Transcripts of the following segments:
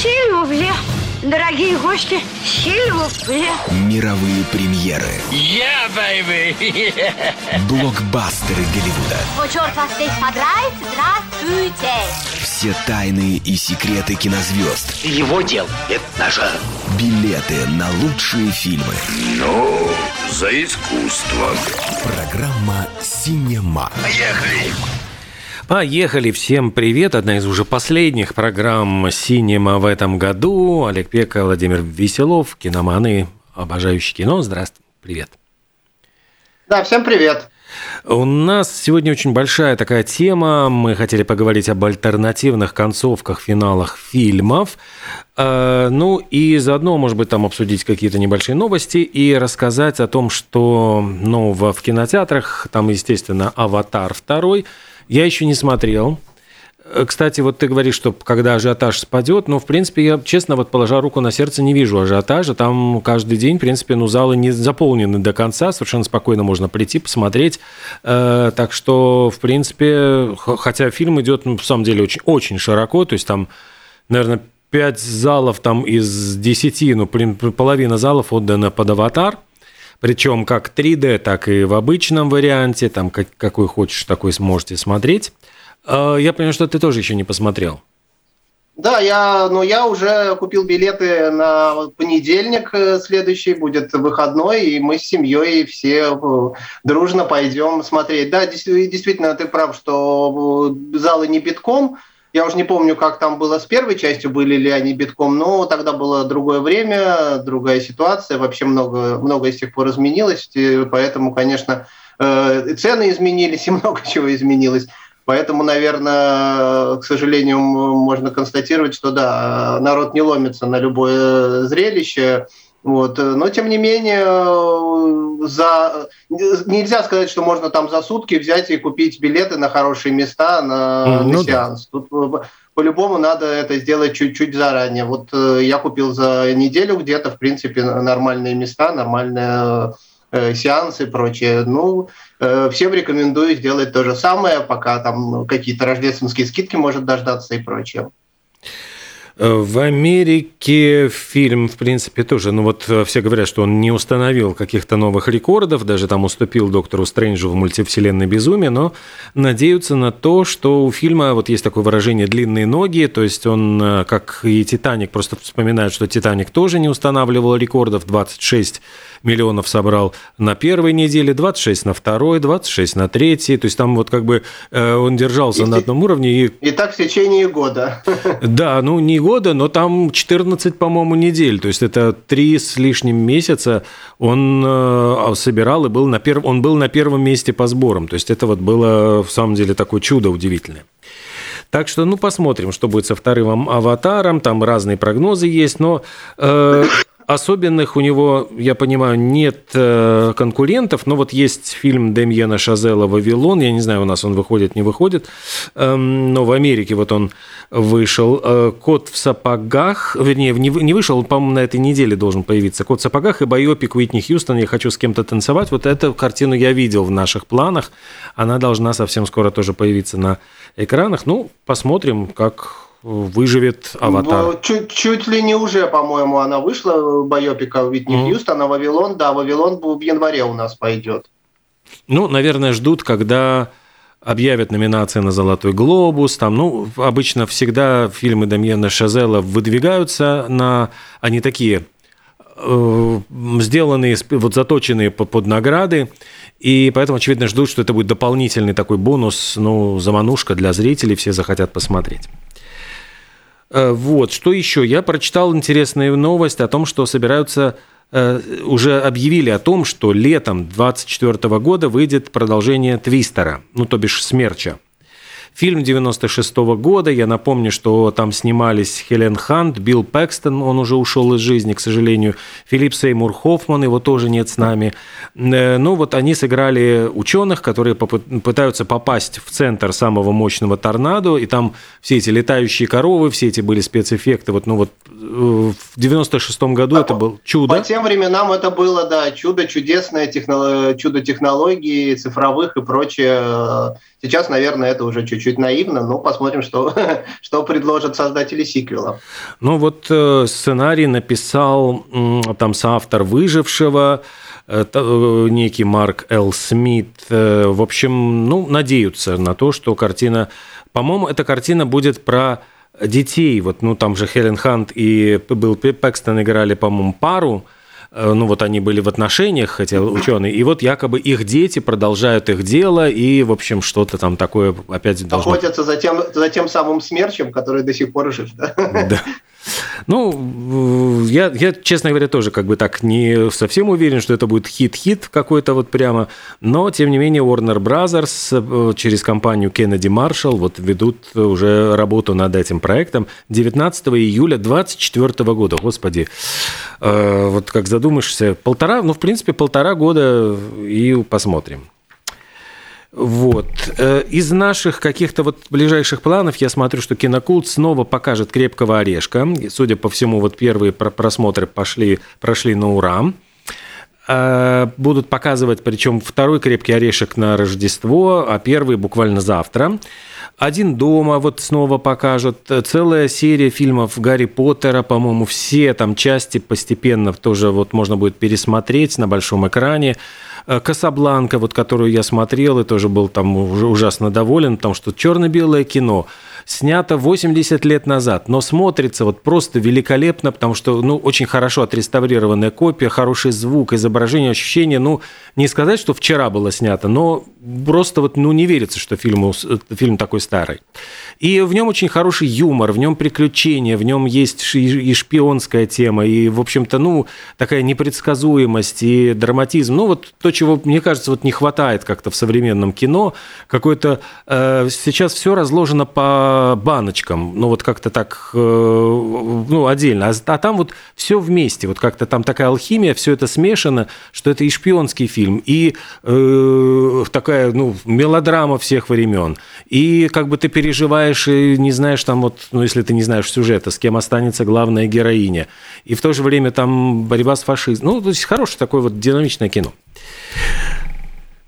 Сильвупле. Дорогие гости, сильвупле. Мировые премьеры. Я, yeah, baby! Блокбастеры Голливуда. О, черт вас здесь подрать, здравствуйте! Все тайны и секреты кинозвезд. Его дел – это нажа. Билеты на лучшие фильмы. Ну, за искусство. Программа «Синема». Поехали! Поехали! Всем привет! Одна из уже последних программ «Синема» в этом году. Олег Пека, Владимир Веселов, киноманы, обожающие кино. Здравствуй, привет. Да, всем привет. У нас сегодня очень большая такая тема. Мы хотели поговорить об альтернативных концовках, финалах фильмов. Ну и заодно, может быть, там обсудить какие-то небольшие новости и рассказать о том, что нового в кинотеатрах. Там, естественно, «Аватар» второй – я еще не смотрел. Э, кстати, вот ты говоришь, что когда ажиотаж спадет, но, в принципе, я, честно, вот положа руку на сердце, не вижу ажиотажа. Там каждый день, в принципе, ну, залы не заполнены до конца, совершенно спокойно можно прийти, посмотреть. Э, так что, в принципе, хотя фильм идет, ну, в самом деле, очень, очень широко, то есть там, наверное, пять залов там из десяти, ну, половина залов отдана под «Аватар», причем как 3D, так и в обычном варианте, там как, какой хочешь, такой сможете смотреть. А, я понимаю, что ты тоже еще не посмотрел. Да, я, ну, я уже купил билеты на понедельник э, следующий, будет выходной, и мы с семьей все э, дружно пойдем смотреть. Да, действительно, ты прав, что э, залы не битком, я уже не помню, как там было с первой частью, были ли они битком, но тогда было другое время, другая ситуация, вообще много, многое с тех пор изменилось, поэтому, конечно, э, цены изменились и много чего изменилось. Поэтому, наверное, к сожалению, можно констатировать, что да, народ не ломится на любое зрелище, вот. Но, тем не менее, за... нельзя сказать, что можно там за сутки взять и купить билеты на хорошие места на, ну, на сеанс. Да. Тут по-любому надо это сделать чуть-чуть заранее. Вот э, я купил за неделю где-то, в принципе, нормальные места, нормальные э, сеансы и прочее. Ну, э, всем рекомендую сделать то же самое, пока там какие-то рождественские скидки может дождаться и прочее. В Америке фильм, в принципе, тоже, ну вот э, все говорят, что он не установил каких-то новых рекордов, даже там уступил Доктору Стрэнджу в мультивселенной безумие, но надеются на то, что у фильма, вот есть такое выражение «длинные ноги», то есть он, э, как и «Титаник», просто вспоминают, что «Титаник» тоже не устанавливал рекордов, 26 миллионов собрал на первой неделе, 26 на второй, 26 на третьей. То есть там вот как бы э, он держался и, на одном уровне. И... и так в течение года. Да, ну не года, но там 14, по-моему, недель. То есть это три с лишним месяца он э, собирал и был на перв... он был на первом месте по сборам. То есть это вот было в самом деле такое чудо удивительное. Так что, ну, посмотрим, что будет со вторым аватаром. Там разные прогнозы есть, но э, особенных у него, я понимаю, нет э, конкурентов, но вот есть фильм Демьена Шазела «Вавилон», я не знаю, у нас он выходит, не выходит, эм, но в Америке вот он вышел. Э, «Кот в сапогах», вернее, не вышел, он, по-моему, на этой неделе должен появиться. «Кот в сапогах» и «Байопик Уитни Хьюстон. Я хочу с кем-то танцевать». Вот эту картину я видел в наших планах. Она должна совсем скоро тоже появиться на экранах. Ну, посмотрим, как выживет аватар. Чуть, чуть ли не уже, по-моему, она вышла, байопика Витни mm. Хьюстона, Вавилон, да, Вавилон в январе у нас пойдет. Ну, наверное, ждут, когда объявят номинации на «Золотой глобус». Там, ну, обычно всегда фильмы Дамьена Шазела выдвигаются на... Они такие э, сделанные, вот заточенные под награды, и поэтому, очевидно, ждут, что это будет дополнительный такой бонус, ну, заманушка для зрителей, все захотят посмотреть. Э, вот, что еще? Я прочитал интересную новость о том, что собираются э, уже объявили о том, что летом 2024 года выйдет продолжение «Твистера», ну, то бишь «Смерча». Фильм 96 -го года, я напомню, что там снимались Хелен Хант, Билл Пэкстон, он уже ушел из жизни, к сожалению, Филипп Сеймур Хоффман, его тоже нет с нами. Э, ну вот они сыграли ученых, которые пытаются попасть в центр самого мощного торнадо, и там все эти летающие коровы, все эти были спецэффекты. Вот, ну вот э, в 96 году а это было чудо. По тем временам это было, да, чудо, чудесное, технолог... чудо технологий, цифровых и прочее Сейчас, наверное, это уже чуть-чуть наивно, но посмотрим, что, что предложат создатели сиквела. Ну вот э, сценарий написал там соавтор «Выжившего», э, э, некий Марк Л. Смит. В общем, ну, надеются на то, что картина... По-моему, эта картина будет про детей. Вот, ну, там же Хелен Хант и Билл Пэкстон играли, по-моему, пару. Э, ну, вот они были в отношениях, хотя ученые, и вот якобы их дети продолжают их дело, и, в общем, что-то там такое опять должно... Охотятся за тем, за тем самым смерчем, который до сих пор жив, да? Да. Ну, я, я, честно говоря, тоже как бы так не совсем уверен, что это будет хит-хит какой-то вот прямо, но, тем не менее, Warner Brothers э, через компанию Kennedy Marshall вот ведут уже работу над этим проектом 19 июля 2024 года. Господи, э, вот как задумаешься, полтора, ну, в принципе, полтора года и посмотрим. Вот. Э, из наших каких-то вот ближайших планов я смотрю, что Кинокулт снова покажет «Крепкого орешка». Судя по всему, вот первые просмотры пошли, прошли на ура. Э, будут показывать, причем второй «Крепкий орешек» на Рождество, а первый буквально завтра. «Один дома» вот снова покажут. Целая серия фильмов Гарри Поттера, по-моему, все там части постепенно тоже вот можно будет пересмотреть на большом экране. Э, Касабланка, вот которую я смотрел и тоже был там уже ужасно доволен, потому что черно-белое кино снято 80 лет назад, но смотрится вот просто великолепно, потому что, ну, очень хорошо отреставрированная копия, хороший звук, изображение, ощущение, ну, не сказать, что вчера было снято, но просто вот, ну, не верится, что фильму, э, фильм такой старый. И в нем очень хороший юмор, в нем приключения, в нем есть и шпионская тема, и, в общем-то, ну, такая непредсказуемость и драматизм. Ну, вот то, чего, мне кажется, вот не хватает как-то в современном кино. Какой-то... Э, сейчас все разложено по баночкам, ну, вот как-то так, э, ну, отдельно. А, а там вот все вместе, вот как-то там такая алхимия, все это смешано, что это и шпионский фильм, и э, такая, ну, мелодрама всех времен, и как бы ты переживаешь и не знаешь там вот, ну, если ты не знаешь сюжета, с кем останется главная героиня. И в то же время там борьба с фашизмом. Ну, то есть хорошее такое вот динамичное кино.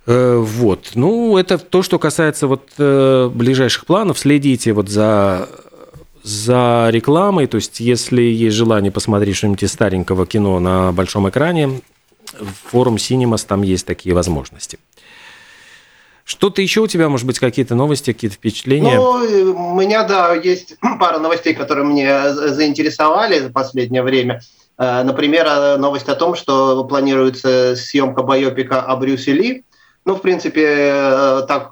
Э, вот. Ну, это то, что касается вот э, ближайших планов. Следите вот за за рекламой, то есть если есть желание посмотреть что-нибудь из старенького кино на большом экране, в форум Cinemas там есть такие возможности. Что-то еще у тебя, может быть, какие-то новости, какие-то впечатления? Ну, у меня, да, есть пара новостей, которые мне заинтересовали за последнее время. Э, например, э, новость о том, что планируется съемка байопика о Брюсе Ли. Ну, в принципе, э, так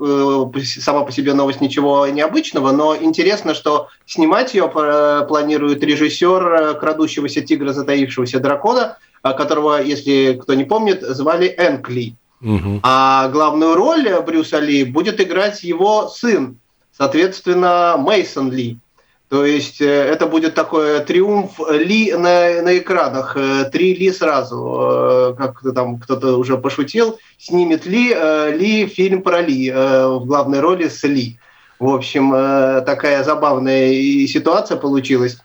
сама по себе новость ничего необычного, но интересно, что снимать ее планирует режиссер «Крадущегося тигра, затаившегося дракона», которого, если кто не помнит, звали Энк Ли. Угу. А главную роль Брюса Ли будет играть его сын, соответственно, Мейсон Ли. То есть э, это будет такой триумф Ли на, на экранах, э, три Ли сразу, э, как там кто-то уже пошутил, снимет Ли, Ли фильм про Ли в главной роли с Ли. В общем, такая забавная ситуация получилась.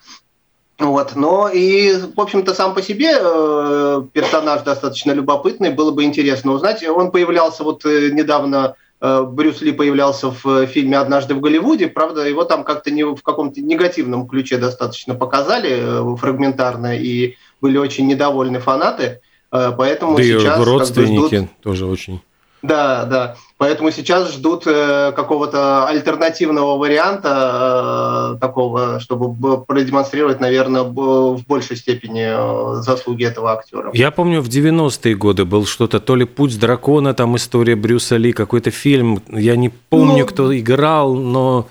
Вот, но и, в общем-то, сам по себе э, персонаж достаточно любопытный, было бы интересно узнать. Он появлялся вот э, недавно, э, Брюс Ли появлялся в э, фильме «Однажды в Голливуде», правда, его там как-то не, в каком-то негативном ключе достаточно показали, э, фрагментарно, и были очень недовольны фанаты, э, поэтому да сейчас... и родственники как бы, ждут... тоже очень... Да, да. Поэтому сейчас ждут э, какого-то альтернативного варианта э, такого, чтобы продемонстрировать, наверное, в большей степени э, заслуги этого актера. Я помню, в 90-е годы был что-то, то ли «Путь дракона», там история Брюса Ли, какой-то фильм. Я не помню, ну, кто играл, но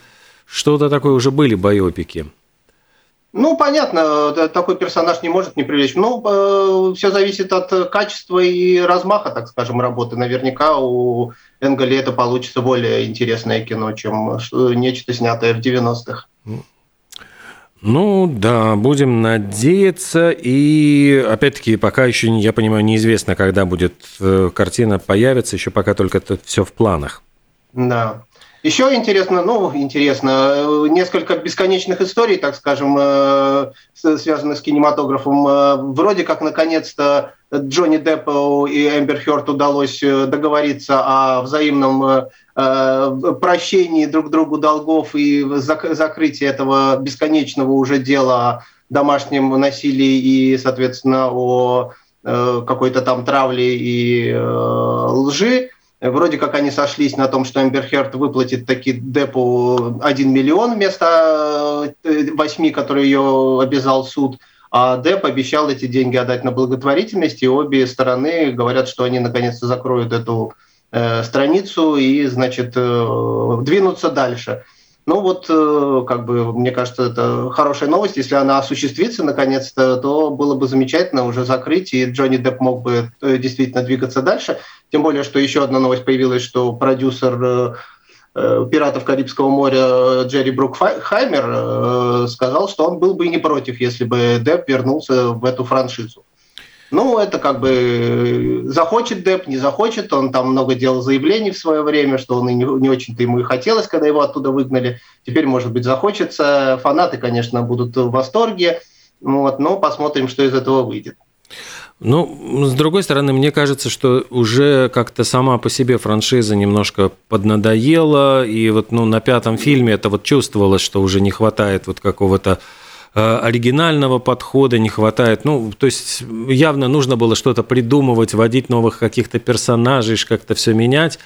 что-то такое уже были байопики. Ну, понятно, такой персонаж не может не привлечь. Ну, э, все зависит от качества и размаха, так скажем, работы. Наверняка у Энгели это получится более интересное кино, чем нечто снятое в 90-х. Ну да, будем надеяться. И опять-таки, пока еще, я понимаю, неизвестно, когда будет э, картина появиться, еще пока только это все в планах. Да. Еще интересно, ну, интересно, несколько бесконечных историй, так скажем, э, связанных с кинематографом. Э, вроде как, наконец-то, Джонни Деппу и Эмбер Хёрд удалось э, договориться о взаимном прощении друг другу долгов и закрытии этого бесконечного уже дела о домашнем насилии и, соответственно, о какой-то там травле и лжи. Вроде как они сошлись на том, что Эмбер Херт выплатит таки Депу 1 миллион вместо 8, э, который ее обязал суд. А Деп обещал эти деньги отдать на благотворительность, и обе стороны говорят, что они наконец-то закроют эту э, страницу и, значит, э, двинутся дальше. Ну вот, э, как бы, мне кажется, это хорошая новость. Если она осуществится наконец-то, то было бы замечательно уже закрыть, и Джонни Депп мог бы э, действительно двигаться дальше. Тем более, что еще одна новость появилась, что продюсер э, «Пиратов Карибского моря» Джерри Брукхаймер сказал, что он был бы не против, если бы Депп вернулся в эту франшизу. Ну, это как бы захочет Деп, не захочет. Он там много делал заявлений в свое время, что он и не, не очень-то ему и хотелось, когда его оттуда выгнали. Теперь, может быть, захочется. Фанаты, конечно, будут в восторге. Вот, но посмотрим, что из этого выйдет. Ну, с другой стороны, мне кажется, что уже как-то сама по себе франшиза немножко поднадоела, и вот ну, на пятом фильме это вот чувствовалось, что уже не хватает вот какого-то Э, оригинального подхода не хватает. Ну, то есть явно нужно было что-то придумывать, вводить новых каких-то персонажей, как-то все менять.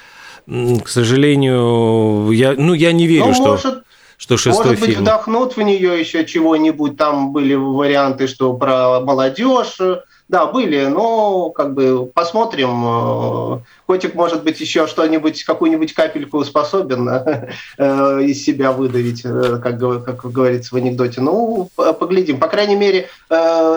К сожалению, я, ну, я не верю, ну, что... Может что шестой Может быть, фильм. вдохнут в нее еще чего-нибудь. Там были варианты, что про молодежь, да, были, но как бы посмотрим. Э, котик, может быть, еще что-нибудь, какую-нибудь капельку способен э, из себя выдавить, э, как, как говорится в анекдоте. Ну, поглядим. По крайней мере,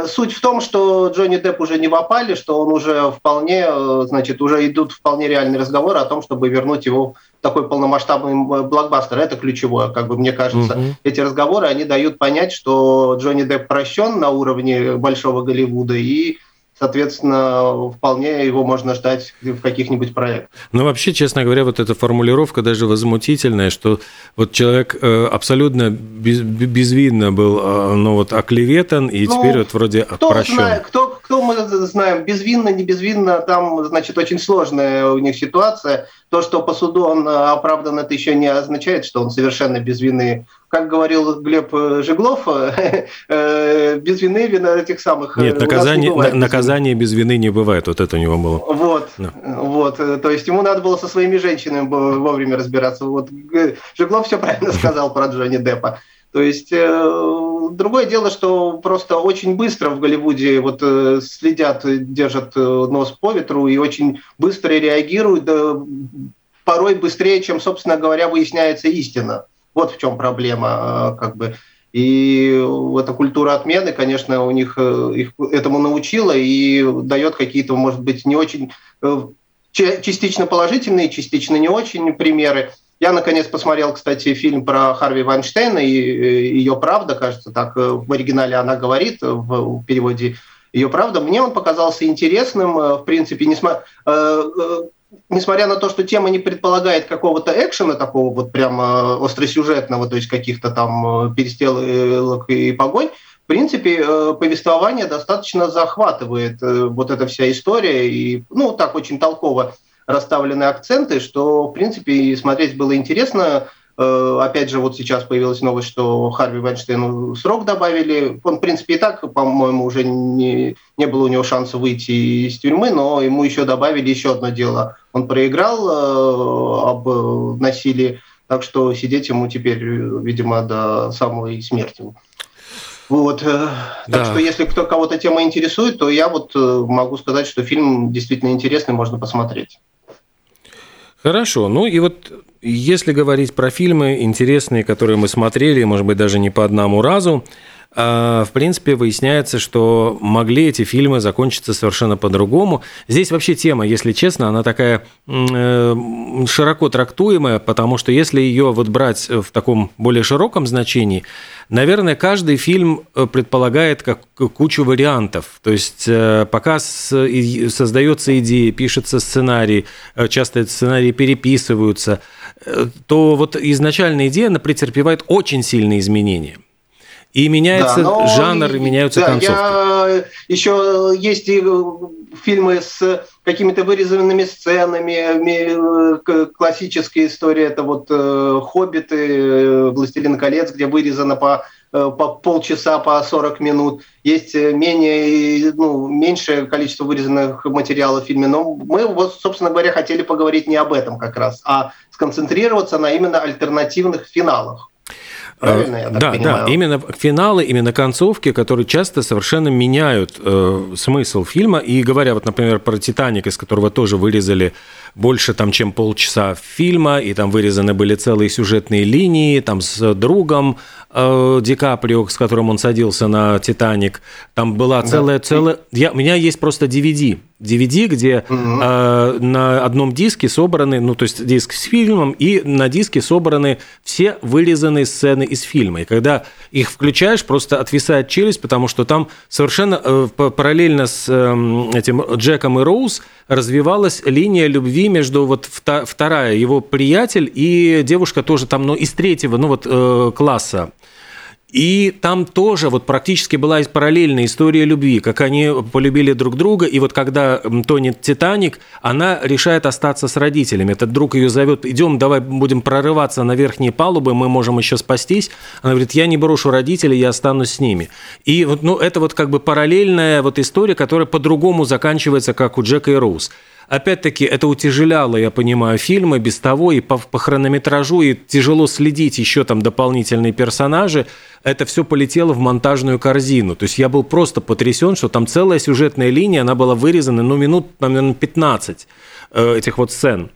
суть в том, что Джонни Депп уже не в опале, что он уже вполне, значит, уже идут вполне реальные разговоры о том, чтобы вернуть его такой полномасштабный блокбастер. Это ключевое. Как бы мне кажется, угу. эти разговоры, они дают понять, что Джонни Депп прощен на уровне большого Голливуда и соответственно, вполне его можно ждать в каких-нибудь проектах. Ну, вообще, честно говоря, вот эта формулировка даже возмутительная, что вот человек э, абсолютно безвинно был, э, ну, вот оклеветан, и ну, теперь вот вроде кто прощен. Знает, кто, кто мы знаем, безвинно, не безвинно, там, значит, очень сложная у них ситуация. То, что по суду он оправдан, это еще не означает, что он совершенно без вины как говорил Глеб э, Жеглов, э, э, без вины вина этих самых... Нет, наказание, не наказание без вины не бывает, вот это у него было. Вот, да. вот, то есть ему надо было со своими женщинами вовремя разбираться. Вот Жеглов все правильно сказал про Джонни Деппа. То есть другое дело, что просто очень быстро в Голливуде вот следят, держат нос по ветру и очень быстро реагируют, порой быстрее, чем, собственно говоря, выясняется истина. Вот в чем проблема, а, как бы. И эта культура отмены, конечно, у них э, их этому научила и дает какие-то, может быть, не очень э, частично положительные, частично не очень примеры. Я, наконец, посмотрел, кстати, фильм про Харви Вайнштейна и э, ее правда, кажется, так в оригинале она говорит, в переводе ее правда. Мне он показался интересным, в принципе, несмотря несмотря на то, что тема не предполагает какого-то экшена такого вот прямо остросюжетного, то есть каких-то там э, перестрелок и погонь, в принципе, э, повествование достаточно захватывает э, вот эта вся история, и, ну, так очень толково расставлены акценты, что, в принципе, смотреть было интересно. Опять же, вот сейчас появилась новость, что Харви Вайнштейну срок добавили. Он, в принципе, и так, по-моему, уже не, не было у него шанса выйти из тюрьмы, но ему еще добавили еще одно дело он проиграл э, об насилии, так что сидеть ему теперь, видимо, до самой смерти. Вот. Э, да. Так что если кто кого-то тема интересует, то я вот э, могу сказать, что фильм действительно интересный, можно посмотреть. Хорошо. Ну и вот если говорить про фильмы интересные, которые мы смотрели, может быть, даже не по одному разу, в принципе, выясняется, что могли эти фильмы закончиться совершенно по-другому. Здесь вообще тема, если честно, она такая э, широко трактуемая, потому что если ее вот брать в таком более широком значении, наверное, каждый фильм э, предполагает как кучу вариантов. То есть э, пока создается идея, пишется сценарий, часто эти сценарии переписываются, то вот изначальная идея, она претерпевает очень сильные изменения. И меняется да, жанр, и меняются да, концовки. Я... Еще есть и фильмы с какими-то вырезанными сценами, классическая история, это вот «Хоббиты», «Властелин колец», где вырезано по Э, по полчаса, по 40 минут. Есть э, менее, ну, меньшее количество вырезанных материалов в фильме. Но мы, вот, собственно говоря, хотели поговорить не об этом как раз, а сконцентрироваться на именно альтернативных финалах. Правильно, я так да, понимаю? да, именно финалы, именно концовки, которые часто совершенно меняют э, смысл фильма. И говоря, вот, например, про «Титаник», из которого тоже вырезали больше, там, чем полчаса фильма, и там вырезаны были целые сюжетные линии, там, с другом э, Ди Каприо, с которым он садился на «Титаник». Там была целая... Да. целая... Я, у меня есть просто DVD, DVD, где угу. э, на одном диске собраны, ну, то есть диск с фильмом, и на диске собраны все вырезанные сцены из фильма. И когда их включаешь, просто отвисает челюсть, потому что там совершенно э, параллельно с э, этим Джеком и Роуз развивалась линия любви между вот вторая, его приятель и девушка тоже там, ну, из третьего, ну, вот э, класса и там тоже вот практически была параллельная история любви, как они полюбили друг друга, и вот когда тонет Титаник, она решает остаться с родителями. Этот друг ее зовет, идем, давай будем прорываться на верхние палубы, мы можем еще спастись. Она говорит, я не брошу родителей, я останусь с ними. И вот, ну, это вот как бы параллельная вот история, которая по-другому заканчивается, как у Джека и Роуз. Опять-таки, это утяжеляло, я понимаю, фильмы без того, и по, по хронометражу, и тяжело следить еще там дополнительные персонажи. Это все полетело в монтажную корзину. То есть я был просто потрясен, что там целая сюжетная линия, она была вырезана, ну, минут, наверное, 15 э, этих вот сцен.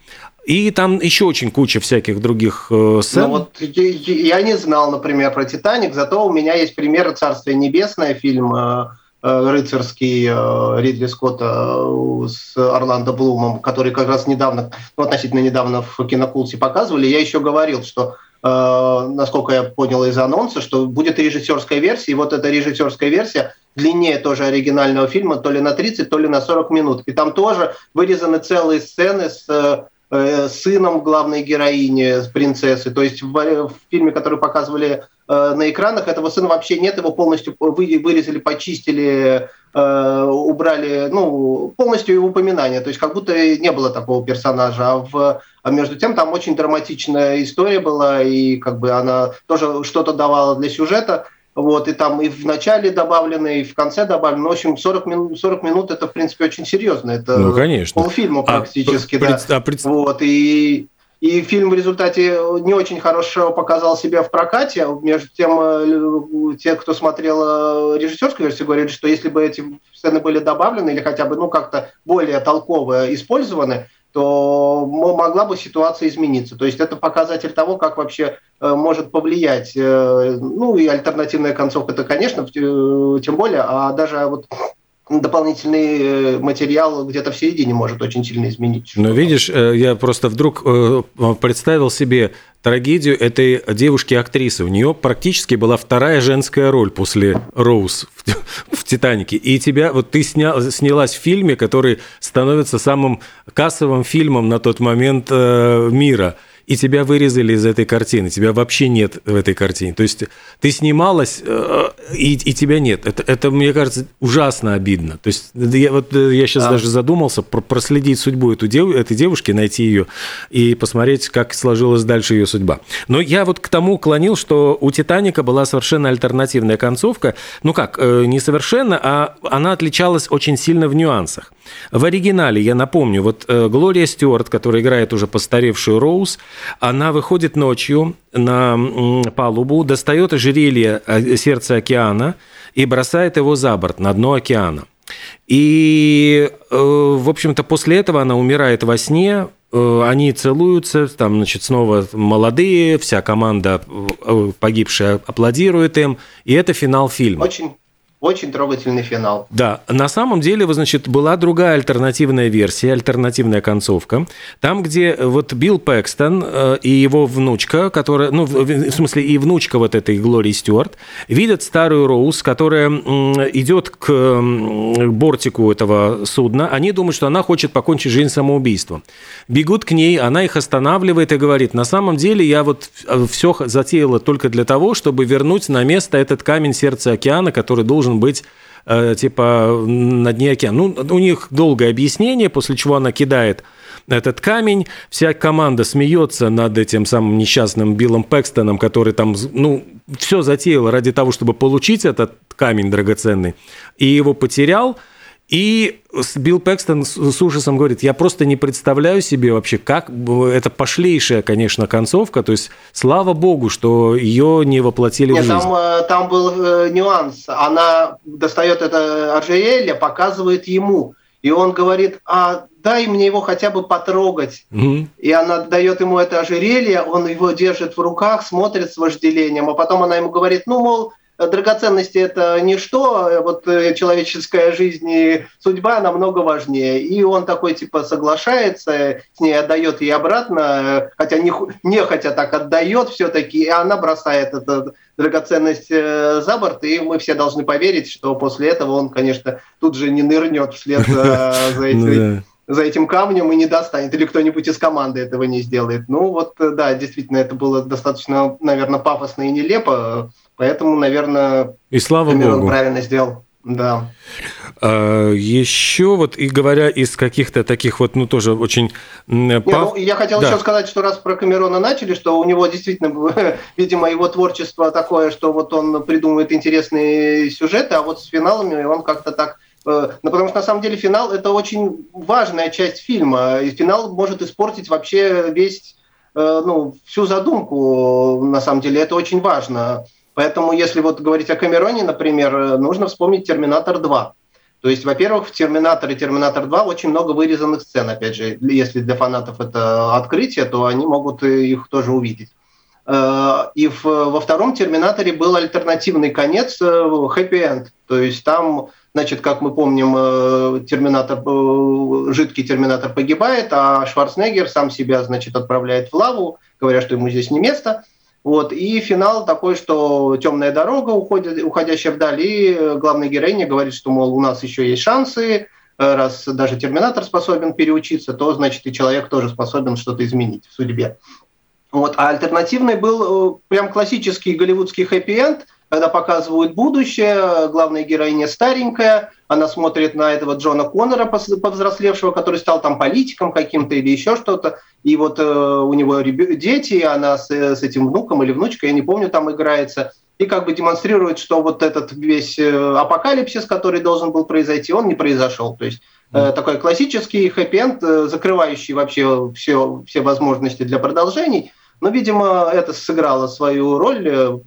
И там еще очень куча всяких других э, сцен. Ну вот я не знал, например, про «Титаник», зато у меня есть пример «Царствие небесное» фильм э, рыцарский э, Ридли Скотта э, с Орландо Блумом, который как раз недавно, ну, относительно недавно в кинокулте показывали, я еще говорил, что насколько я понял из анонса, что будет режиссерская версия, и вот эта режиссерская версия длиннее тоже оригинального фильма, то ли на 30, то ли на 40 минут. И там тоже вырезаны целые сцены с сыном главной героини, принцессы. То есть в, в фильме, который показывали Э, на экранах этого сына вообще нет, его полностью вырезали, почистили, э, убрали, ну, полностью его упоминание, то есть как будто не было такого персонажа, а, в, а между тем там очень драматичная история была, и как бы она тоже что-то давала для сюжета, вот, и там и в начале добавлено, и в конце добавлено. В общем, 40 минут, 40 минут это, в принципе, очень серьезно. Это ну, конечно. полфильма а практически, а, да. Пред, а пред... Вот, и и фильм в результате не очень хорошо показал себя в прокате. Между тем, э, те, кто смотрел э, режиссерскую версию, говорили, что если бы эти сцены были добавлены или хотя бы ну, как-то более толково использованы, то могла бы ситуация измениться. То есть это показатель того, как вообще э, может повлиять, ну и альтернативная концовка, это, конечно, тем более, а даже вот дополнительный э, материал где-то в середине может очень сильно изменить. Но видишь, э, я просто вдруг э, представил себе трагедию этой девушки-актрисы. У нее практически была вторая женская роль после Роуз в, в «Титанике». И тебя, вот ты сня, снялась в фильме, который становится самым кассовым фильмом на тот момент мира – и тебя вырезали из этой картины, тебя вообще нет в этой картине. То есть ты снималась, э, и, и тебя нет. Это, это, мне кажется, ужасно обидно. То есть я, вот, э, я сейчас а. даже задумался про, проследить судьбу эту дев, этой девушки, найти ее и посмотреть, как сложилась дальше ее судьба. Но я вот к тому клонил, что у «Титаника» была совершенно альтернативная концовка. Ну как, э, не совершенно, а она отличалась очень сильно в нюансах. В оригинале, я напомню, вот Глория Стюарт, которая играет уже постаревшую Роуз, она выходит ночью на палубу, достает ожерелье э, сердца океана и бросает его за борт на дно океана. И, э, в общем-то, после этого она умирает во сне, э, они целуются, там, значит, снова молодые, вся команда погибшая аплодирует им, и это финал фильма. Очень очень трогательный финал. Да, на самом деле, значит, была другая альтернативная версия, альтернативная концовка. Там, где вот Билл Пэкстон э, и его внучка, которая, ну, в смысле, и внучка вот этой Глории Стюарт, видят старую Роуз, которая идет к бортику этого судна. Они думают, что она хочет покончить жизнь самоубийством. Бегут к ней, она их останавливает и говорит, на самом деле я вот все затеяла только для того, чтобы вернуть на место этот камень сердца океана, который должен должен быть э, типа на дне океана. Ну, у них долгое объяснение, после чего она кидает этот камень, вся команда смеется над этим самым несчастным Биллом Пэкстоном, который там, ну, все затеял ради того, чтобы получить этот камень драгоценный, и его потерял – и Билл Пэкстон с ужасом говорит, я просто не представляю себе вообще, как это пошлейшая, конечно, концовка. То есть, слава богу, что ее не воплотили Нет, в жизнь. Там, э, там был э, нюанс. Она достает это ожерелье, показывает ему. И он говорит, а дай мне его хотя бы потрогать. Угу. И она дает ему это ожерелье, он его держит в руках, смотрит с вожделением. А потом она ему говорит, ну, мол, драгоценности это ничто, вот э, человеческая жизнь и судьба намного важнее. И он такой типа соглашается, с ней отдает ей обратно, хотя не, не хотя так отдает все-таки, и она бросает эту драгоценность э, за борт, и мы все должны поверить, что после этого он, конечно, тут же не нырнет вслед за, за этим за этим камнем и не достанет, или кто-нибудь из команды этого не сделает. Ну вот, э, да, действительно, это было достаточно, наверное, пафосно и нелепо, Поэтому, наверное, и слава Камерон Богу. правильно сделал. Да. А, еще вот и говоря из каких-то таких вот, ну тоже очень... Не, ну, я хотел да. еще сказать, что раз про Камерона начали, что у него действительно, видимо, его творчество такое, что вот он придумывает интересные сюжеты, а вот с финалами он как-то так ну, потому что на самом деле финал это очень важная часть фильма, и финал может испортить вообще весь, э, ну, всю задумку, на самом деле, это очень важно. Поэтому, если вот говорить о Камероне, например, нужно вспомнить «Терминатор 2». То есть, во-первых, в «Терминатор» и «Терминатор 2» очень много вырезанных сцен, опять же. Если для фанатов это открытие, то они могут их тоже увидеть. Э, и в, во втором «Терминаторе» был альтернативный конец, хэппи-энд. То есть там, значит, как мы помним, э, терминатор, э, жидкий терминатор погибает, а Шварценеггер сам себя, значит, отправляет в лаву, говоря, что ему здесь не место – вот, и финал такой, что темная дорога, уходит, уходящая вдаль, и главная героиня говорит, что, мол, у нас еще есть шансы, раз даже Терминатор способен переучиться, то, значит, и человек тоже способен что-то изменить в судьбе. Вот. А альтернативный был э, прям классический голливудский хэппи-энд, когда показывают будущее, главная героиня старенькая, она смотрит на этого Джона Коннора, повзрослевшего, который стал там политиком каким-то или еще что-то, и вот э, у него дети, она с, с этим внуком или внучкой, я не помню, там играется, и как бы демонстрирует, что вот этот весь э, апокалипсис, который должен был произойти, он не произошел. То есть э, такой классический хэппи-энд, э, закрывающий вообще все, все возможности для продолжений – но, видимо, это сыграло свою роль э,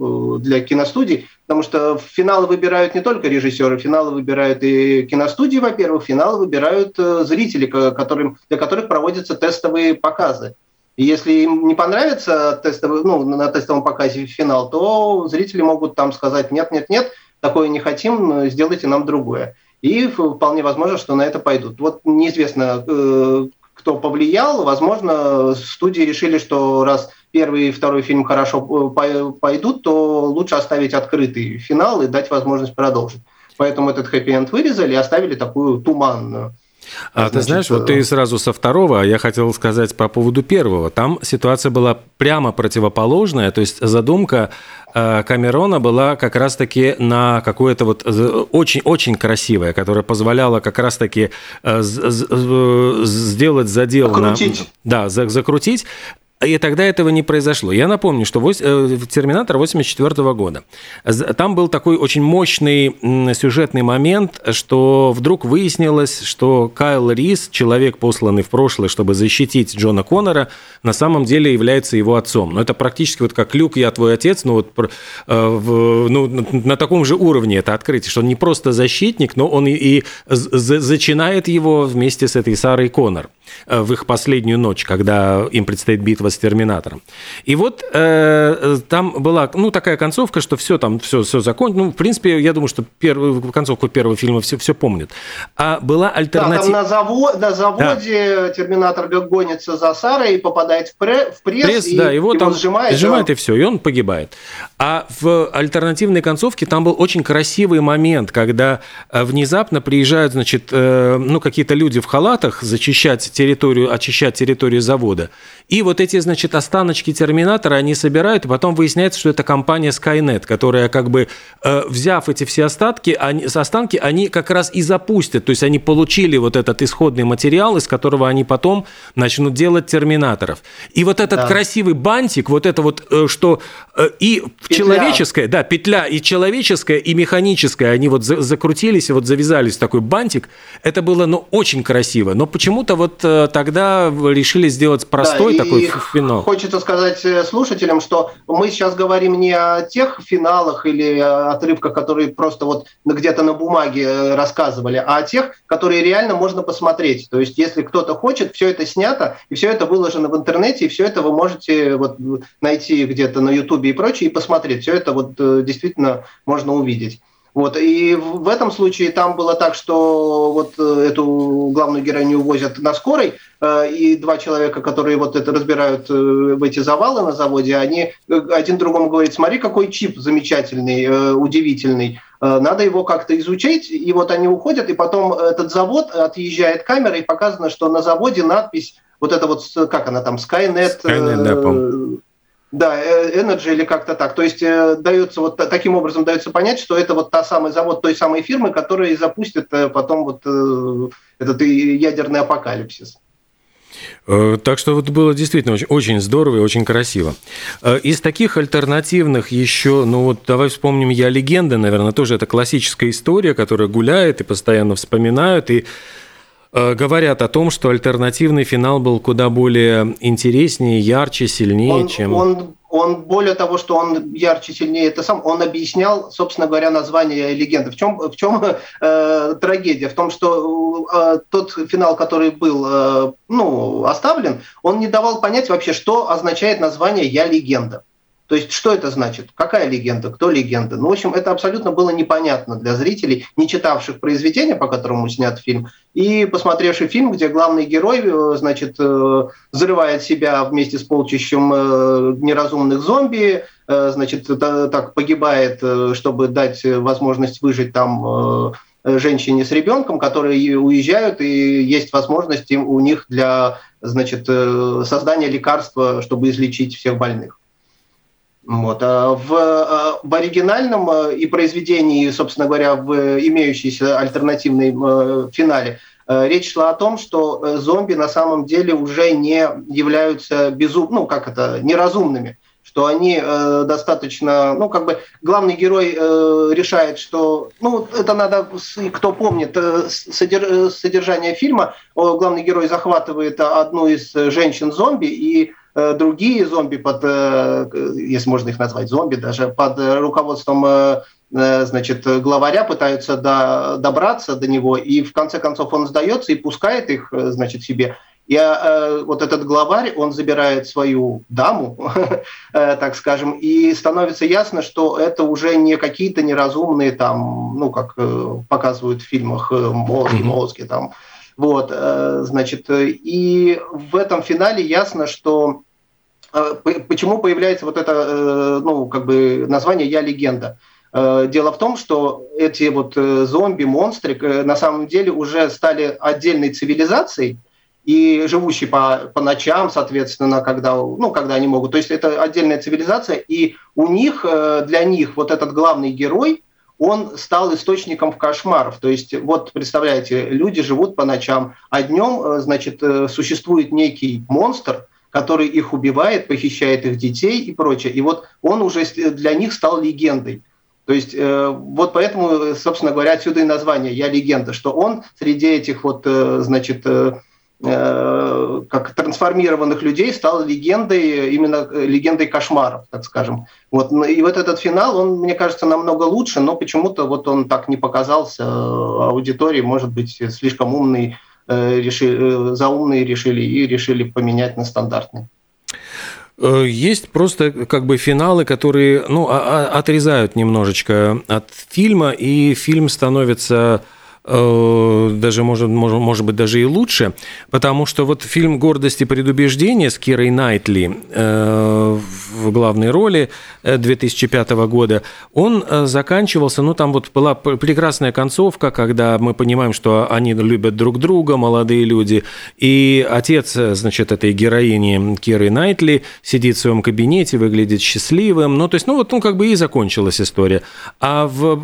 для киностудий, потому что финалы выбирают не только режиссеры, финалы выбирают и киностудии, во-первых, финалы выбирают э, зрители, которым, для которых проводятся тестовые показы. И если им не понравится тестовый, ну, на тестовом показе финал, то зрители могут там сказать «нет, нет, нет, такое не хотим, сделайте нам другое». И вполне возможно, что на это пойдут. Вот неизвестно, э, кто повлиял. Возможно, студии решили, что раз первый и второй фильм хорошо э, пойдут, то лучше оставить открытый финал и дать возможность продолжить. Поэтому этот хэппи-энд вырезали и оставили такую туманную. А Значит, ты знаешь, вот ты сразу со второго, а я хотел сказать по поводу первого. Там ситуация была прямо противоположная, то есть задумка э, Камерона была как раз-таки на какое-то вот очень-очень красивое, которое позволяло как раз-таки э, сделать задел закрутить. на... Да, закрутить. И тогда этого не произошло. Я напомню, что э, «Терминатор» 84 года. Там был такой очень мощный сюжетный момент, что вдруг выяснилось, что Кайл Рис, человек, посланный в прошлое, чтобы защитить Джона Коннора, на самом деле является его отцом. Но это практически вот как Люк, я твой отец, ну вот э, ну, на таком же уровне это открытие, что он не просто защитник, но он и, зачинает его вместе с этой Сарой Коннор в их последнюю ночь, когда им предстоит битва с Терминатором. И вот э, там была, ну, такая концовка, что все там, все, все закончено. Ну, в принципе, я думаю, что первую, концовку первого фильма все, все помнят. А была альтернатива... Да, там на, завод, на заводе да. Терминатор гонится за Сарой и попадает в, пре, в пресс, пресс и да, его, его там сжимает. Сжимает, и все, и он погибает. А в альтернативной концовке там был очень красивый момент, когда э, внезапно приезжают, значит, э, ну, какие-то люди в халатах зачищать территорию, очищать территорию завода. И вот эти, значит, останочки Терминатора они собирают, и потом выясняется, что это компания Skynet, которая как бы, э, взяв эти все остатки, они, останки, они как раз и запустят. То есть они получили вот этот исходный материал, из которого они потом начнут делать Терминаторов. И вот этот да. красивый бантик, вот это вот, что и петля. человеческое, да, петля и человеческое, и механическое, они вот закрутились и вот завязались в такой бантик. Это было, ну, очень красиво. Но почему-то вот э, тогда решили сделать простой да, такой финал. Хочется сказать э, слушателям, что мы сейчас говорим не о тех финалах или отрывках, которые просто вот где-то на бумаге э, рассказывали, а о тех, которые реально можно посмотреть. То есть, если кто-то хочет, все это снято, и все это выложено в интернете, и все это вы можете вот найти где-то на Ютубе и прочее, и посмотреть. Все это вот действительно можно увидеть. Вот, и в этом случае там было так, что вот э, эту главную героиню увозят на скорой, э, и два человека, которые вот это разбирают э, в эти завалы на заводе, они один другому говорят, смотри, какой чип замечательный, удивительный, надо его как-то изучить, и вот они уходят, и потом этот завод отъезжает камера, и показано, что на заводе надпись, вот это вот, как она там, Skynet, Skynet да, да, э, Energy или как-то так. То есть э, дается вот таким образом дается понять, что это вот та самый завод той самой фирмы, которая запустит э, потом вот этот ядерный апокалипсис. Так что вот было действительно очень, очень здорово и очень красиво. Из таких альтернативных еще, ну вот давай вспомним «Я легенда», наверное, тоже это классическая история, которая гуляет и постоянно вспоминают, и говорят о том, что альтернативный финал был куда более интереснее, ярче, сильнее, он, чем... Он, он, более того, что он ярче, сильнее, это сам, он объяснял, собственно говоря, название легенды. В чем, в чем э, трагедия? В том, что э, тот финал, который был э, ну, оставлен, он не давал понять вообще, что означает название «Я легенда». То есть что это значит? Какая легенда? Кто легенда? Ну, в общем, это абсолютно было непонятно для зрителей, не читавших произведения, по которому снят фильм, и посмотревший фильм, где главный герой, э, значит, э, взрывает себя вместе с полчищем э, неразумных зомби, значит, так погибает, чтобы дать возможность выжить там женщине с ребенком, которые уезжают, и есть возможность у них для значит, создания лекарства, чтобы излечить всех больных. Вот. А в, а, в оригинальном а, и произведении, собственно говоря, в имеющейся альтернативной финале, речь шла о том, что э, зомби на самом деле уже не являются безум, ну как это, неразумными, что они э, достаточно, ну как бы главный герой э, решает, что, ну это надо, кто помнит э, содер, содержание фильма, главный герой захватывает одну из женщин-зомби и Э, другие зомби под, э, если можно их назвать зомби, даже под руководством э, значит, главаря пытаются до, добраться до него, и в конце концов он сдается и пускает их, значит, себе. И э, вот этот главарь, он забирает свою даму, э, так скажем, и становится ясно, что это уже не какие-то неразумные там, ну, как э, показывают в фильмах мозги, мозги там. Вот, э, значит, и в этом финале ясно, что а, почему появляется вот это, э, ну, как бы название «Я легенда»? Э, дело в том, что эти вот э, зомби-монстры на самом деле уже стали отдельной цивилизацией, и живущие по, по ночам, соответственно, когда, ну, когда они могут. То есть это отдельная цивилизация, и у них, для них вот этот главный герой, он стал источником кошмаров. То есть, вот представляете, люди живут по ночам, а днем, значит, существует некий монстр – который их убивает, похищает их детей и прочее. И вот он уже для них стал легендой. То есть э, вот поэтому, собственно говоря, отсюда и название «Я легенда», что он среди этих вот, э, значит, э, э как трансформированных людей стал легендой, именно э, легендой кошмаров, так скажем. Вот. И вот этот финал, он, мне кажется, намного лучше, но почему-то вот он так не показался э, аудитории, может быть, слишком умный Э, решили, э, заумные решили и решили поменять на стандартный. Э, есть просто как бы финалы, которые ну, отрезают немножечко от фильма, и фильм становится Э, даже, может, может, может быть, даже и лучше, потому что вот фильм «Гордость и предубеждение» с Кирой Найтли э, в главной роли 2005 э, года, он заканчивался, ну, там вот была прекрасная концовка, когда мы понимаем, что они любят друг друга, молодые люди, и отец, значит, этой героини Киры Найтли сидит в своем кабинете, выглядит счастливым, ну, то есть, ну, вот, ну, как бы и закончилась история. А в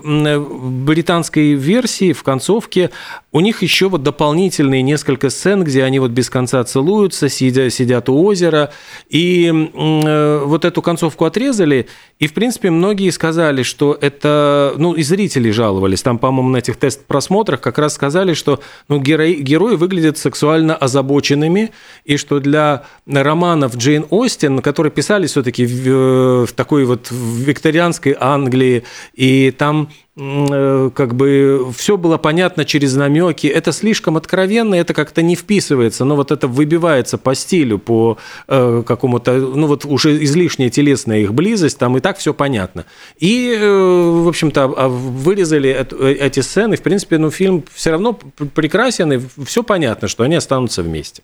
британской версии в концовке у них еще вот дополнительные несколько сцен, где они вот без конца целуются, сидя, сидят у озера. И э, вот эту концовку отрезали. И, в принципе, многие сказали, что это... Ну, и зрители жаловались. Там, по-моему, на этих тест-просмотрах как раз сказали, что ну, герои, герои выглядят сексуально озабоченными, и что для романов Джейн Остин, которые писали все-таки в, в такой вот викторианской Англии, и там э, как бы все было понятно через намек намеки, это слишком откровенно, это как-то не вписывается, но вот это выбивается по стилю, по э, какому-то, ну вот уже излишняя телесная их близость, там и так все понятно. И, э, в общем-то, вырезали э, эти сцены, в принципе, ну фильм все равно прекрасен, и все понятно, что они останутся вместе.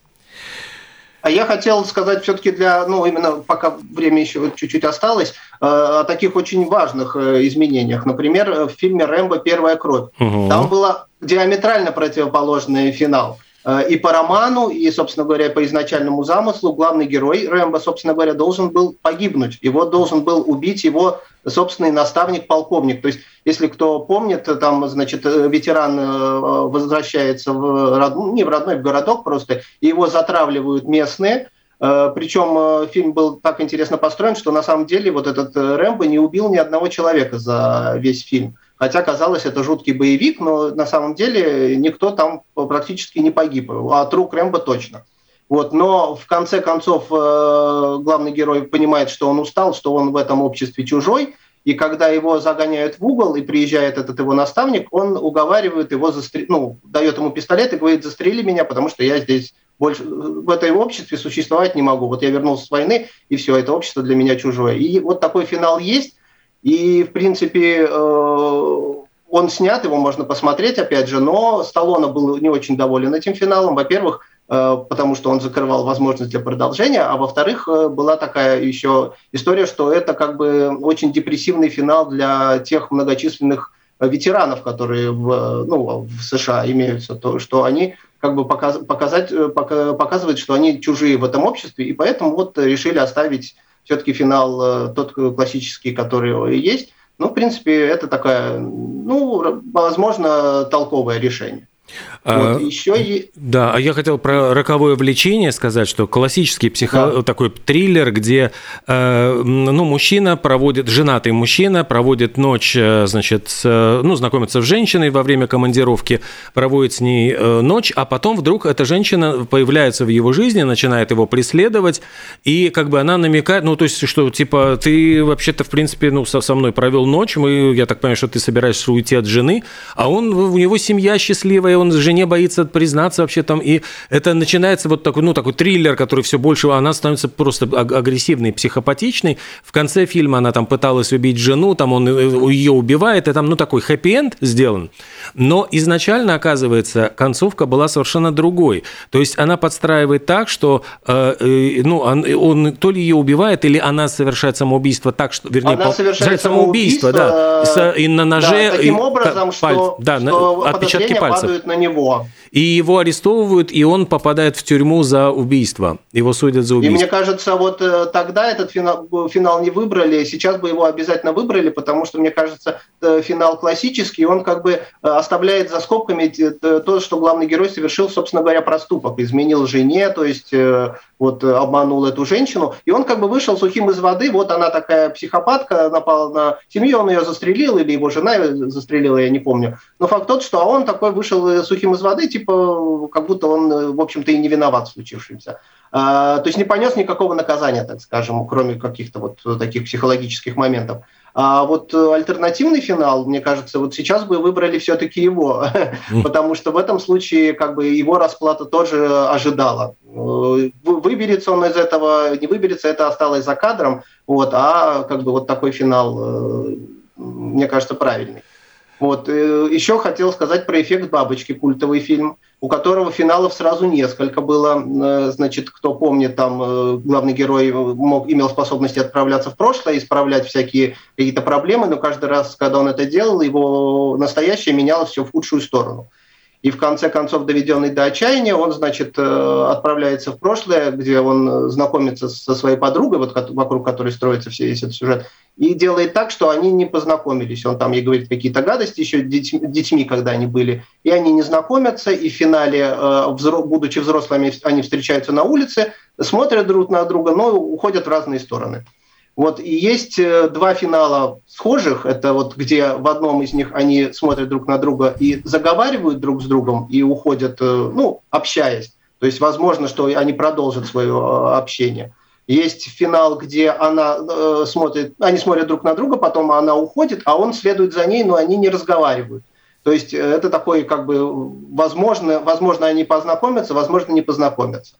А я хотел сказать все-таки для, ну, именно пока время еще чуть-чуть осталось, э, о таких очень важных э, изменениях. Например, в фильме «Рэмбо. Первая кровь». Угу. Там было диаметрально противоположный финал. Э, и по роману, и, собственно говоря, по изначальному замыслу главный герой Рэмбо, собственно говоря, должен был погибнуть. Его должен был убить его собственный наставник-полковник. То есть, если кто помнит, там, значит, ветеран э, возвращается в родной, не в родной, в городок просто, и его затравливают местные, э, причем фильм был так интересно построен, что на самом деле вот этот Рэмбо не убил ни одного человека за весь фильм. Хотя казалось, это жуткий боевик, но на самом деле никто там практически не погиб, а от рук Рэмбо точно. Вот, но в конце концов э, главный герой понимает, что он устал, что он в этом обществе чужой, и когда его загоняют в угол и приезжает этот его наставник, он уговаривает его, застрелить, ну, дает ему пистолет и говорит, застрели меня, потому что я здесь больше в этом обществе существовать не могу. Вот я вернулся с войны, и все, это общество для меня чужое. И вот такой финал есть, и, в принципе, э, он снят, его можно посмотреть, опять же, но Сталлоне был не очень доволен этим финалом. Во-первых, э, потому что он закрывал возможность для продолжения, а во-вторых, э, была такая еще история, что это как бы очень депрессивный финал для тех многочисленных ветеранов, которые в, ну, в США имеются, то, что они как бы показ, показать, показывают, что они чужие в этом обществе, и поэтому вот решили оставить все-таки финал э, тот классический, который есть. Ну, в принципе, это такая, ну, возможно, толковое решение. А, вот, еще и... Да, а я хотел про роковое влечение сказать, что классический психо... да. такой триллер, где э, ну, мужчина проводит, женатый мужчина проводит ночь, э, значит, с, ну, знакомится с женщиной во время командировки, проводит с ней э, ночь, а потом вдруг эта женщина появляется в его жизни, начинает его преследовать, и как бы она намекает, ну, то есть, что, типа, ты вообще-то, в принципе, ну, со, со мной провел ночь, мы, я так понимаю, что ты собираешься уйти от жены, а он, у него семья счастливая, он жене боится признаться вообще там, и это начинается вот такой, ну, такой триллер, который все больше, она становится просто агрессивной, психопатичной. В конце фильма она там пыталась убить жену, там он э, ее убивает, и там, ну, такой хэппи-энд сделан. Но изначально, оказывается, концовка была совершенно другой. То есть она подстраивает так, что, э, э, ну, он, он то ли ее убивает, или она совершает самоубийство так, что, вернее, она совершает самоубийство, самоубийство, да, и на ноже, да, таким образом, и, что, да, что отпечатки пальцев на него. И его арестовывают, и он попадает в тюрьму за убийство. Его судят за убийство. И мне кажется, вот э, тогда этот финал, финал не выбрали, сейчас бы его обязательно выбрали, потому что, мне кажется, э, финал классический, он как бы э, оставляет за скобками то, что главный герой совершил, собственно говоря, проступок. Изменил жене, то есть вот обманул эту женщину, и он как бы вышел сухим из воды, вот она такая психопатка, напала на семью, он ее застрелил, или его жена застрелила, я не помню. Но факт тот, что он такой вышел сухим из воды, типа, как будто он, в общем-то, и не виноват в случившемся. А, то есть не понес никакого наказания, так скажем, кроме каких-то вот таких психологических моментов. А вот э, альтернативный финал, мне кажется, вот сейчас бы выбрали все-таки его, потому что в этом случае как бы его расплата тоже ожидала. Э, выберется он из этого, не выберется, это осталось за кадром, вот, а как бы вот такой финал, э, мне кажется, правильный. Вот. Э, Еще хотел сказать про «Эффект бабочки», культовый фильм, у которого финалов сразу несколько было. Э, значит, кто помнит, там э, главный герой мог, имел способности отправляться в прошлое, исправлять всякие какие-то проблемы, но каждый раз, когда он это делал, его настоящее менялось все в худшую сторону. И в конце концов, доведенный до отчаяния, он, значит, отправляется в прошлое, где он знакомится со своей подругой, вот вокруг которой строится весь этот сюжет, и делает так, что они не познакомились. Он там ей говорит какие-то гадости еще детьми, когда они были, и они не знакомятся, и в финале, э, будучи взрослыми, они встречаются на улице, смотрят друг на друга, но уходят в разные стороны. Вот, и есть э, два финала схожих, это вот где в одном из них они смотрят друг на друга и заговаривают друг с другом и уходят, э, ну, общаясь. То есть возможно, что они продолжат свое общение. Есть финал, где она э, смотрит, они смотрят друг на друга, потом она уходит, а он следует за ней, но они не разговаривают. То есть э, это такой, как бы, возможно, возможно, они познакомятся, возможно, не познакомятся.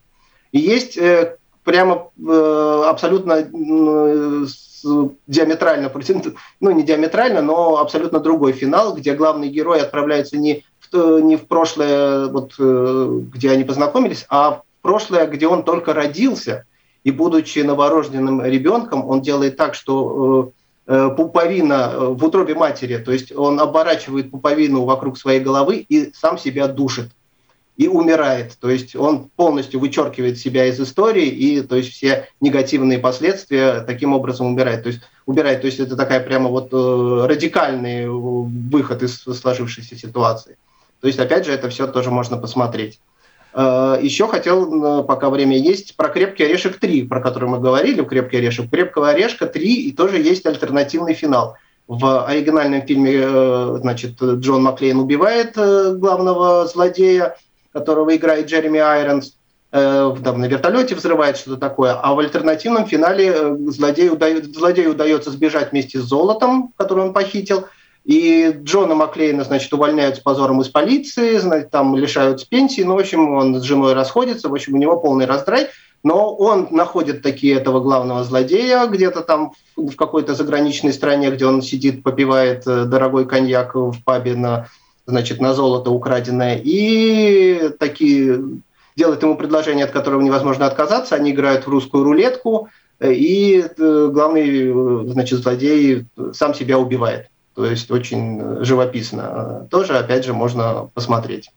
И есть э, прямо э, абсолютно э, диаметрально, ну не диаметрально, но абсолютно другой финал, где главный герой отправляется не в, не в прошлое, вот, э, где они познакомились, а в прошлое, где он только родился – и будучи новорожденным ребенком, он делает так, что э, пуповина в утробе матери, то есть он оборачивает пуповину вокруг своей головы и сам себя душит и умирает. То есть он полностью вычеркивает себя из истории и то есть все негативные последствия таким образом умирает. То есть убирает. То есть это такая прямо вот радикальный выход из сложившейся ситуации. То есть опять же это все тоже можно посмотреть. Э, Еще хотел, пока время есть, про «Крепкий орешек 3», про который мы говорили, «Крепкий орешек». «Крепкого орешка 3» и тоже есть альтернативный финал. В оригинальном фильме э, значит, Джон Маклейн убивает э, главного злодея, которого играет Джереми Айронс, там, на вертолете взрывает что-то такое, а в альтернативном финале злодею, злодею удается сбежать вместе с золотом, который он похитил – и Джона Маклейна, значит, увольняют с позором из полиции, значит, там лишают пенсии. Ну, в общем, он с женой расходится, в общем, у него полный раздрай. Но он находит такие этого главного злодея где-то там в какой-то заграничной стране, где он сидит, попивает э, дорогой коньяк в пабе на, значит, на золото украденное. И такие делают ему предложение, от которого невозможно отказаться. Они играют в русскую рулетку, э, и э, главный значит, злодей сам себя убивает. То есть очень живописно. Тоже, опять же, можно посмотреть.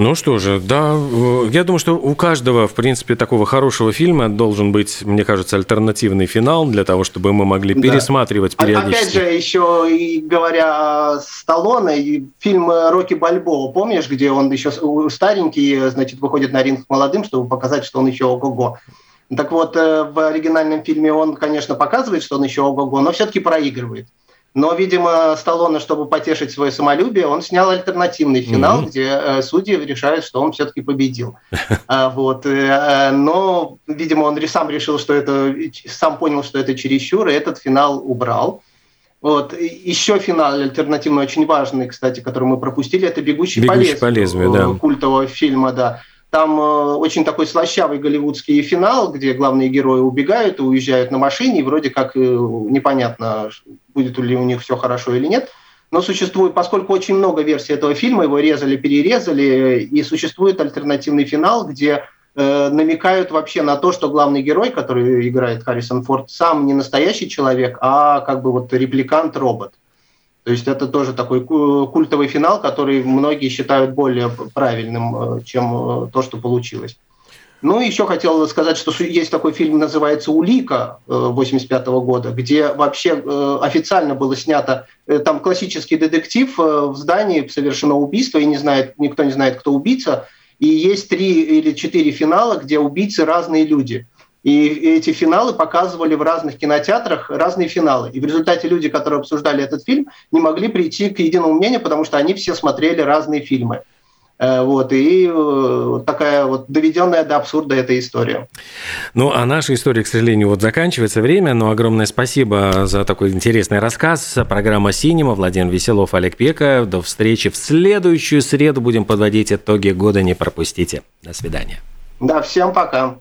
Ну что же, да, я думаю, что у каждого, в принципе, такого хорошего фильма должен быть, мне кажется, альтернативный финал для того, чтобы мы могли пересматривать да. периодически. Опять же, еще и говоря о Сталлоне, фильм «Рокки Бальбоа», помнишь, где он еще старенький, значит, выходит на ринг молодым, чтобы показать, что он еще ого-го. Так вот, э, в оригинальном фильме он, конечно, показывает, что он еще ого-го, но все-таки проигрывает. Но, видимо, Сталлоне, чтобы потешить свое самолюбие, он снял альтернативный финал, mm-hmm. где э, судьи решают, что он все-таки победил. А, вот. Э, но, видимо, он сам решил, что это, сам понял, что это чересчур, и этот финал убрал. Вот. Еще финал альтернативный, очень важный, кстати, который мы пропустили, это «Бегущий, Бегущий по лезвию», да. культового фильма, да. Там э, очень такой слащавый голливудский финал, где главные герои убегают и уезжают на машине, и вроде как э, непонятно, будет ли у них все хорошо или нет. Но существует, поскольку очень много версий этого фильма, его резали, перерезали, и существует альтернативный финал, где э, намекают вообще на то, что главный герой, который играет Харрисон Форд, сам не настоящий человек, а как бы вот репликант-робот. То есть это тоже такой культовый финал, который многие считают более правильным, э, чем э, то, что получилось. Ну, еще хотел сказать, что есть такой фильм, называется «Улика» 85 э, года, где вообще официально было снято, там классический детектив, в здании совершено убийство, и не знает, никто не знает, кто убийца, и есть три или четыре финала, где убийцы разные люди – и эти финалы показывали в разных кинотеатрах разные финалы. И в результате люди, которые обсуждали этот фильм, не могли прийти к единому мнению, потому что они все смотрели разные фильмы. Э, вот, и э, такая вот доведенная до абсурда эта история. Ну, а наша история, к сожалению, вот заканчивается время, но огромное спасибо за такой интересный рассказ. Программа «Синема», Владимир Веселов, Олег Пека. До встречи в следующую среду. Будем подводить итоги года, не пропустите. До свидания. Да, всем пока.